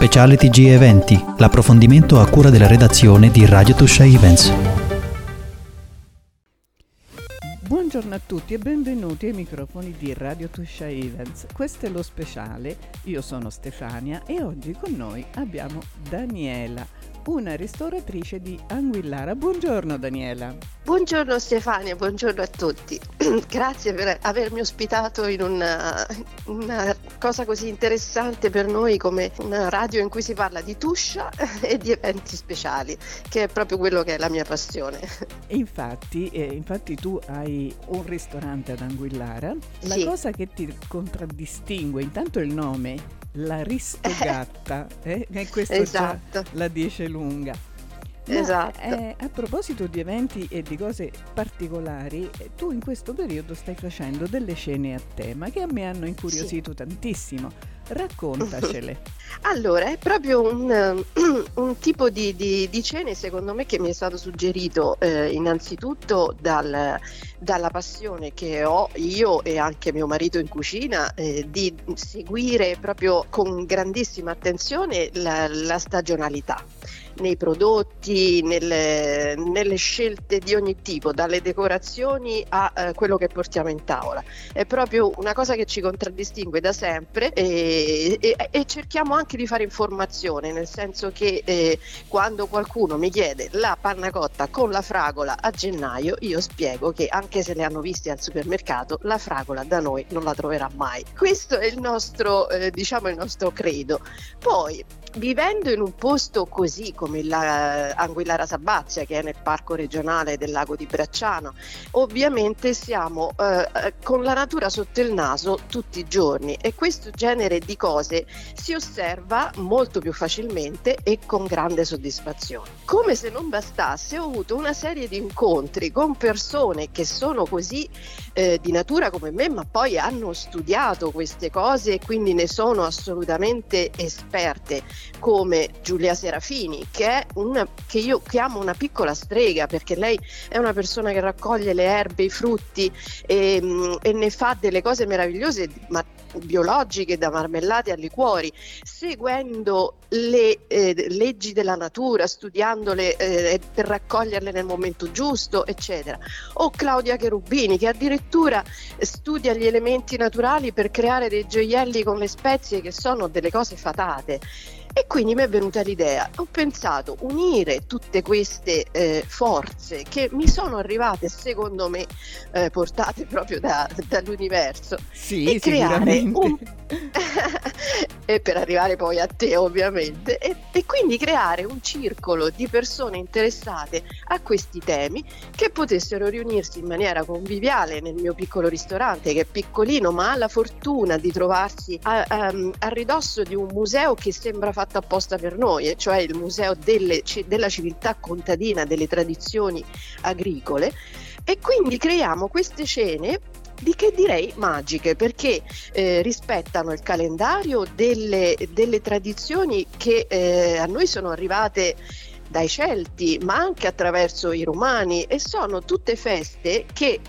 Speciale TG Eventi, l'approfondimento a cura della redazione di Radio Tuscia Events. Buongiorno a tutti e benvenuti ai microfoni di Radio Tuscia Events. Questo è lo speciale, io sono Stefania e oggi con noi abbiamo Daniela una ristoratrice di Anguillara. Buongiorno Daniela. Buongiorno Stefania, buongiorno a tutti. Grazie per avermi ospitato in una, una, cosa così interessante per noi come una radio in cui si parla di tuscia e di eventi speciali, che è proprio quello che è la mia passione. Infatti, eh, infatti tu hai un ristorante ad Anguillara. La sì. cosa che ti contraddistingue, intanto il nome l'Aristogatta, eh? e questo esatto. la dice lunga. Ma, esatto. Eh, a proposito di eventi e di cose particolari, eh, tu in questo periodo stai facendo delle scene a tema che a me hanno incuriosito sì. tantissimo. Raccontacele. allora, è proprio un, un tipo di, di, di, cene, secondo me, che mi è stato suggerito eh, innanzitutto dal, dalla passione che ho io e anche mio marito in cucina eh, di seguire proprio con grandissima attenzione la, la stagionalità nei prodotti, nelle, nelle, scelte di ogni tipo, dalle decorazioni a eh, quello che portiamo in tavola. È proprio una cosa che ci contraddistingue da sempre e, e, e cerchiamo anche di fare informazione, nel senso che eh, quando qualcuno mi chiede la panna cotta con la fragola a gennaio, io spiego che anche se le hanno viste al supermercato, la fragola da noi non la troverà mai. Questo è il nostro, eh, diciamo, il nostro credo. Poi vivendo in un posto così come l'Anguillara Sabazia che è nel parco regionale del lago di Bracciano ovviamente siamo eh, eh, con la natura sotto il naso tutti i giorni e questo genere di cose si osserva molto più facilmente e con grande soddisfazione. Come se non bastasse ho avuto una serie di incontri con persone che sono così eh, di natura come me ma poi hanno studiato queste cose e quindi ne sono assolutamente esperte come Giulia Serafini, che è una che io chiamo una piccola strega perché lei è una persona che raccoglie le erbe, i frutti e, mm, e ne fa delle cose meravigliose, ma biologiche da marmellate a liquori, seguendo le eh, leggi della natura, studiandole eh, per raccoglierle nel momento giusto, eccetera. O Claudia Cherubini che addirittura studia gli elementi naturali per creare dei gioielli con le spezie che sono delle cose fatate. E quindi mi è venuta l'idea, ho pensato unire tutte queste eh, forze che mi sono arrivate secondo me eh, portate proprio da, dall'universo sì, e creare un... e per arrivare poi a te ovviamente e, e quindi creare un circolo di persone interessate a questi temi che potessero riunirsi in maniera conviviale nel mio piccolo ristorante che è piccolino ma ha la fortuna di trovarsi a, a, a ridosso di un museo che sembra fatto apposta per noi, cioè il Museo delle, della Civiltà Contadina delle Tradizioni Agricole. E quindi creiamo queste cene di che direi magiche perché eh, rispettano il calendario delle, delle tradizioni che eh, a noi sono arrivate dai Celti ma anche attraverso i Romani e sono tutte feste che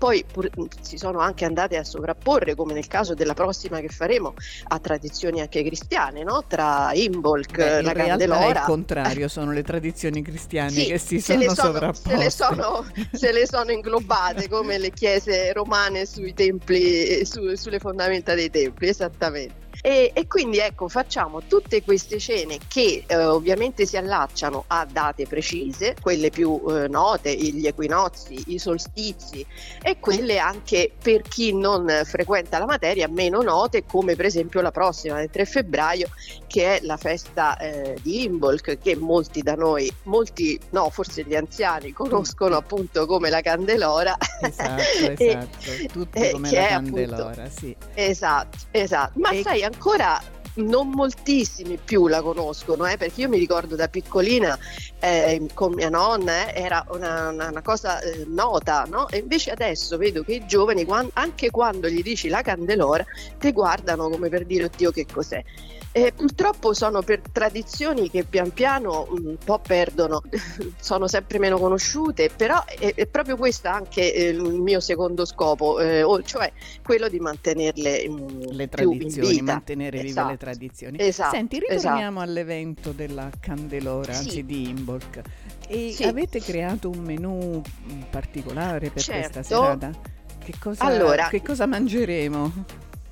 poi pur, si sono anche andate a sovrapporre, come nel caso della prossima che faremo, a tradizioni anche cristiane, no? tra Imbolc, Beh, la Candelora. È il contrario, sono le tradizioni cristiane sì, che si sono, sono sovrapposte. Se le sono, se le sono inglobate come le chiese romane sui templi, su, sulle fondamenta dei templi, esattamente. E, e, quindi ecco facciamo tutte queste cene che eh, ovviamente si allacciano a date precise, quelle più eh, note, gli equinozi, i solstizi e quelle anche per chi non frequenta la materia meno note come per esempio la prossima del 3 febbraio che è la festa eh, di Imbolc che molti da noi, molti no forse gli anziani conoscono appunto come la Candelora. Esatto, esatto, tutti come la Candelora, appunto, sì. Esatto, esatto. Ma e sai ancora non moltissimi più la conoscono, eh, perché io mi ricordo da piccolina eh, con mia nonna eh, era una, una, una cosa eh, nota, no? E invece adesso vedo che i giovani, quando, anche quando gli dici la candelora, ti guardano come per dire oddio che cos'è. Eh, purtroppo sono per tradizioni che pian piano un po' perdono, sono sempre meno conosciute, però è, è proprio questo anche eh, il mio secondo scopo, eh, cioè quello di mantenerle mh, mm, le tradizioni, mantenere esatto. vive le esatto. tradizioni. Esatto, Senti, ritorniamo esatto. all'evento della Candelora, sì. anzi di Imbolc. E sì. avete creato un menù particolare per certo. questa serata? Che cosa, allora, che cosa mangeremo?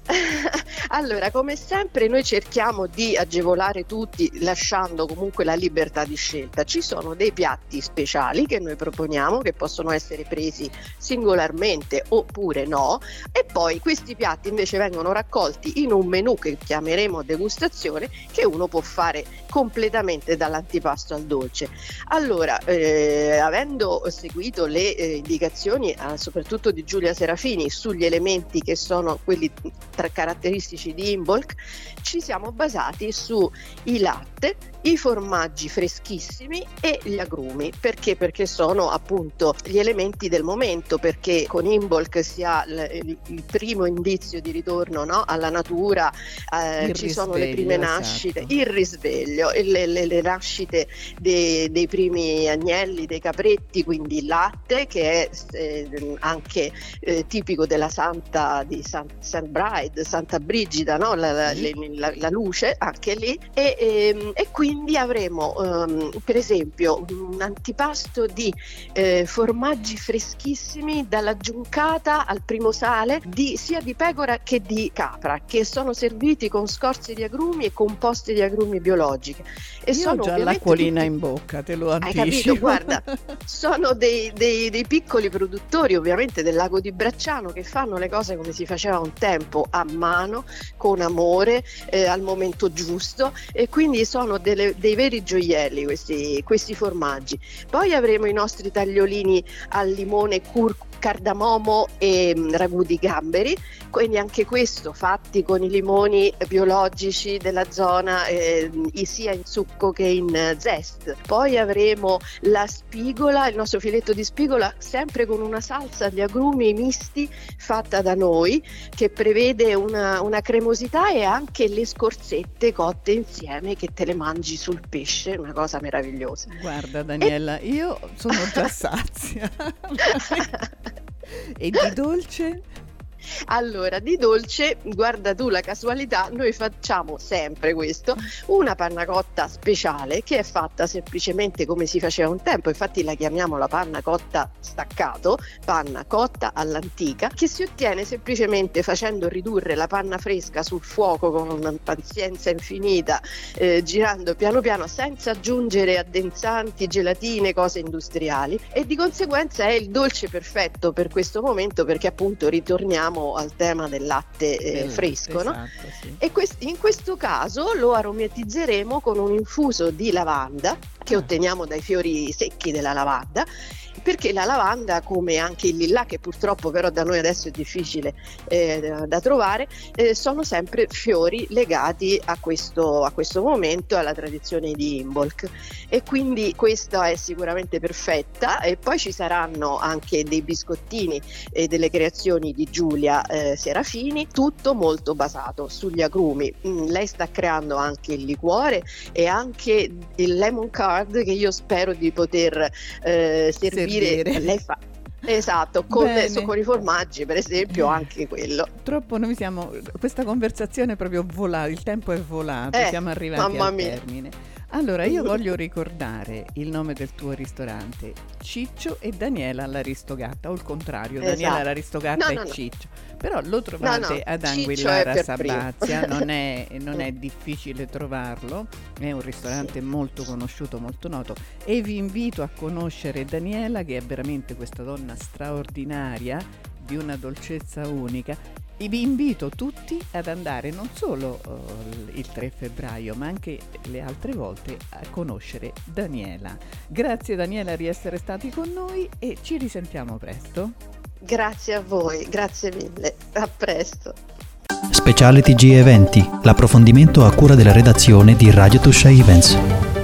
allora, come sempre, noi cerchiamo di agevolare tutti lasciando comunque la libertà di scelta. Ci sono dei piatti speciali che noi proponiamo che possono essere presi singolarmente oppure no, e poi questi piatti invece vengono raccolti in un menù che chiameremo degustazione che uno può fare completamente dall'antipasto al dolce. Allora, eh, avendo seguito le eh, indicazioni eh, soprattutto di Giulia Serafini sugli elementi che sono quelli tra caratteristici di Imbolc, ci siamo basati su il latte, i formaggi freschissimi e gli agrumi. Perché? Perché sono appunto gli elementi del momento, perché con Imbolc si ha il, il primo indizio di ritorno no? alla natura, eh, ci sono le prime nascite, esatto. il risveglio, le, le, le nascite dei, dei, primi agnelli, dei capretti, quindi il latte che è eh, anche eh, tipico della santa di San, San Bride, Santa Brigida, no? la, la, la, la, luce anche lì. E, e, ehm, e quindi avremo um, per esempio un antipasto di eh, formaggi freschissimi dalla giuncata al primo sale di, sia di pecora che di capra che sono serviti con scorze di agrumi e composti di agrumi biologiche e Io sono ho già l'acquolina tutti... in bocca te lo anticipo hai capito? guarda sono dei, dei, dei piccoli produttori ovviamente del lago di Bracciano che fanno le cose come si faceva un tempo a mano con amore eh, al momento giusto e quindi sono delle dei veri gioielli questi, questi formaggi. Poi avremo i nostri tagliolini al limone curcuma cardamomo e mm, ragù di gamberi, quindi anche questo fatti con i limoni biologici della zona eh, sia in succo che in zest. Poi avremo la spigola, il nostro filetto di spigola sempre con una salsa di agrumi misti fatta da noi che prevede una, una cremosità e anche le scorzette cotte insieme che te le mangi sul pesce, una cosa meravigliosa. Guarda Daniela, e... io sono già sazia. e di dolce? Allora, di dolce, guarda tu la casualità, noi facciamo sempre questo, una panna cotta speciale che è fatta semplicemente come si faceva un tempo, infatti la chiamiamo la panna cotta staccato, panna cotta all'antica, che si ottiene semplicemente facendo ridurre la panna fresca sul fuoco con una pazienza infinita, eh, girando piano piano senza aggiungere addensanti, gelatine, cose industriali. E di conseguenza è il dolce perfetto per questo momento perché appunto ritorniamo torniamo al tema del latte eh, fresco, esatto, no? sì. e quest- in questo caso lo aromatizzeremo con un infuso di lavanda che otteniamo dai fiori secchi della lavanda perché la lavanda, come anche il lilla, che purtroppo però da noi adesso è difficile eh, da trovare, eh, sono sempre fiori legati a questo, a questo momento, alla tradizione di Imbolc. E quindi questa è sicuramente perfetta. E poi ci saranno anche dei biscottini e delle creazioni di Giulia eh, Serafini, tutto molto basato sugli agrumi. Mm, lei sta creando anche il liquore e anche il lemon card che io spero di poter eh, servire servire. Lei fa, Esatto, con, adesso, con, i formaggi per esempio anche quello. Troppo noi siamo, questa conversazione è proprio volata, il tempo è volato, eh, siamo arrivati al mia. termine. Allora, io voglio ricordare il nome del tuo ristorante, Ciccio e Daniela l'Aristogatta, o il contrario, esatto. Daniela l'Aristogatta no, no, e no. Ciccio. Però lo trovate ad Anguillara Sabazia, non è, non è, difficile trovarlo, è un ristorante sì. molto conosciuto, molto noto e vi invito a conoscere Daniela che è veramente questa donna straordinaria, di una dolcezza unica e vi invito tutti ad andare non solo uh, il 3 febbraio, ma anche le altre volte a conoscere Daniela. Grazie Daniela di essere stati con noi e ci risentiamo presto. Grazie a voi, grazie mille. A presto. Speciale TG Eventi, l'approfondimento a cura della redazione di Radio Tuscia Events.